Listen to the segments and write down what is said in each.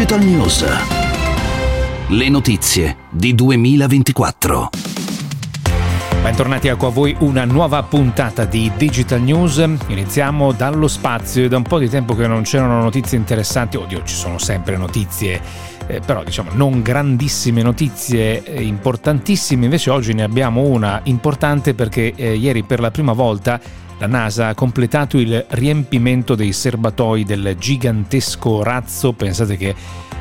Digital News. Le notizie di 2024. Bentornati ecco a voi una nuova puntata di Digital News. Iniziamo dallo spazio. È da un po' di tempo che non c'erano notizie interessanti. Oddio, ci sono sempre notizie, eh, però diciamo non grandissime notizie eh, importantissime. Invece oggi ne abbiamo una importante perché eh, ieri per la prima volta la NASA ha completato il riempimento dei serbatoi del gigantesco razzo, pensate che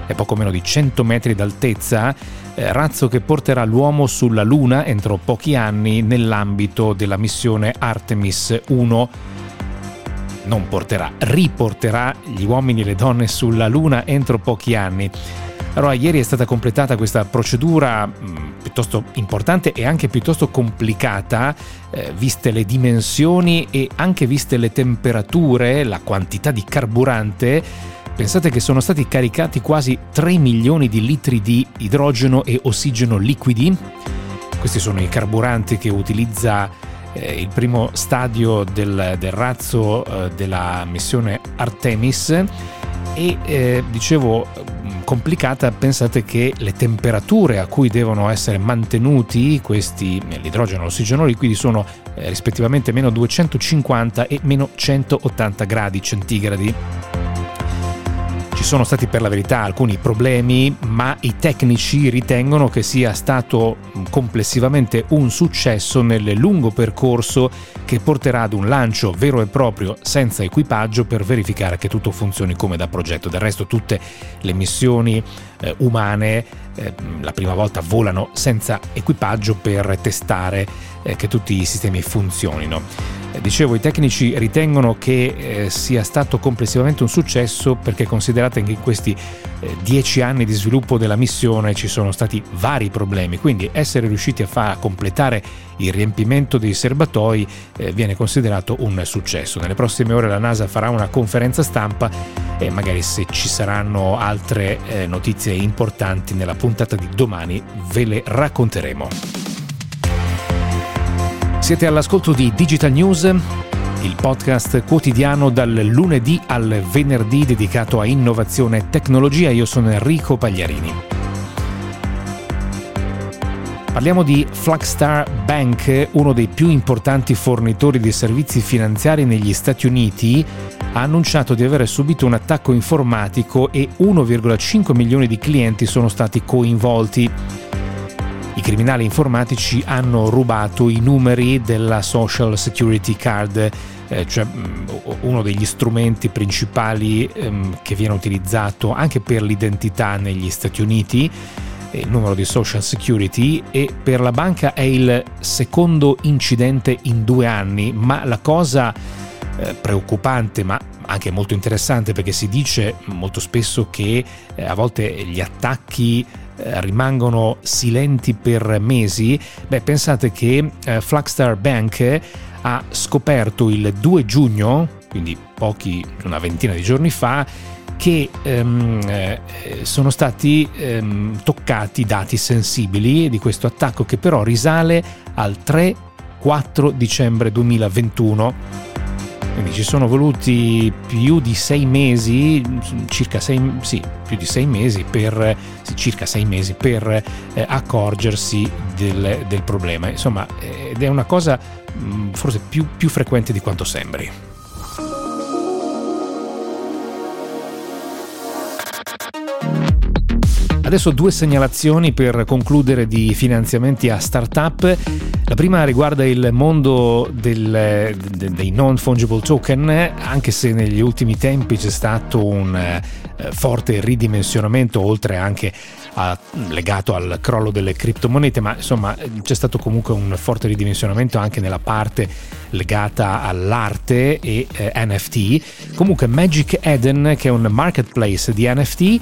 è poco meno di 100 metri d'altezza, eh, razzo che porterà l'uomo sulla Luna entro pochi anni nell'ambito della missione Artemis 1 non porterà, riporterà gli uomini e le donne sulla Luna entro pochi anni. Allora, ieri è stata completata questa procedura mm, piuttosto importante e anche piuttosto complicata, eh, viste le dimensioni e anche viste le temperature, la quantità di carburante. Pensate che sono stati caricati quasi 3 milioni di litri di idrogeno e ossigeno liquidi. Questi sono i carburanti che utilizza eh, il primo stadio del, del razzo eh, della missione Artemis e eh, dicevo complicata, pensate che le temperature a cui devono essere mantenuti questi, l'idrogeno e l'ossigeno liquidi sono eh, rispettivamente meno 250 e meno 180 gradi centigradi. Ci sono stati per la verità alcuni problemi, ma i tecnici ritengono che sia stato complessivamente un successo nel lungo percorso che porterà ad un lancio vero e proprio senza equipaggio per verificare che tutto funzioni come da progetto. Del resto tutte le missioni eh, umane eh, la prima volta volano senza equipaggio per testare eh, che tutti i sistemi funzionino. Eh, dicevo, i tecnici ritengono che sia stato complessivamente un successo perché considerate che in questi dieci anni di sviluppo della missione ci sono stati vari problemi, quindi essere riusciti a far completare il riempimento dei serbatoi viene considerato un successo. Nelle prossime ore la NASA farà una conferenza stampa e magari se ci saranno altre eh, notizie importanti nella puntata di domani ve le racconteremo. Siete all'ascolto di Digital News, il podcast quotidiano dal lunedì al venerdì dedicato a innovazione e tecnologia. Io sono Enrico Pagliarini. Parliamo di Flagstar Bank, uno dei più importanti fornitori di servizi finanziari negli Stati Uniti, ha annunciato di aver subito un attacco informatico e 1,5 milioni di clienti sono stati coinvolti. I criminali informatici hanno rubato i numeri della Social Security Card, eh, cioè mm, uno degli strumenti principali ehm, che viene utilizzato anche per l'identità negli Stati Uniti il numero di Social Security e per la banca è il secondo incidente in due anni, ma la cosa eh, preoccupante ma anche molto interessante perché si dice molto spesso che eh, a volte gli attacchi eh, rimangono silenti per mesi, beh, pensate che eh, Flagstar Bank ha scoperto il 2 giugno, quindi pochi, una ventina di giorni fa, che ehm, eh, sono stati ehm, toccati dati sensibili di questo attacco che però risale al 3-4 dicembre 2021 quindi ci sono voluti più di sei mesi, circa sei, sì, più di sei mesi per, circa sei mesi per eh, accorgersi del, del, problema. Insomma, eh, ed è una cosa mm, forse più, più frequente di quanto sembri. Adesso due segnalazioni per concludere di finanziamenti a start-up. La prima riguarda il mondo del, de, dei non fungible token, anche se negli ultimi tempi c'è stato un eh, forte ridimensionamento, oltre anche a, legato al crollo delle criptomonete, ma insomma c'è stato comunque un forte ridimensionamento anche nella parte legata all'arte e eh, NFT. Comunque Magic Eden, che è un marketplace di NFT,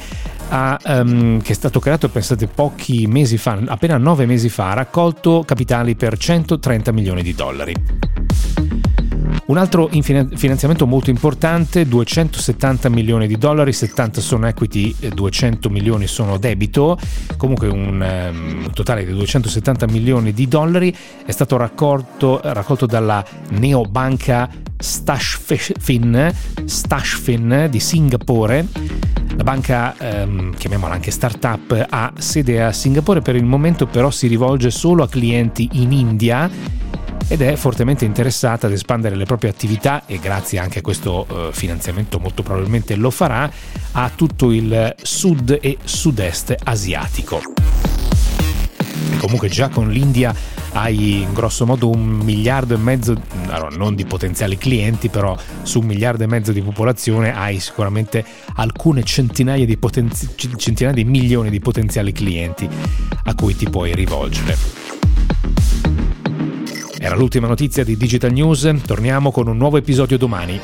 ha, um, che è stato creato pensate pochi mesi fa, appena nove mesi fa, ha raccolto capitali per 130 milioni di dollari. Un altro finanziamento molto importante, 270 milioni di dollari, 70 sono equity, 200 milioni sono debito, comunque un, um, totale di 270 milioni di dollari è stato raccolto, raccolto dalla neobanca Stashfin, Stashfin di Singapore La banca, ehm, chiamiamola anche startup, ha sede a Singapore, per il momento però si rivolge solo a clienti in India ed è fortemente interessata ad espandere le proprie attività e grazie anche a questo eh, finanziamento molto probabilmente lo farà a tutto il sud e sud-est asiatico. E comunque già con l'India hai in grosso modo un miliardo e mezzo, non di potenziali clienti, però su un miliardo e mezzo di popolazione hai sicuramente alcune centinaia di, potenzi- centinaia di milioni di potenziali clienti a cui ti puoi rivolgere. Era l'ultima notizia di Digital News, torniamo con un nuovo episodio domani.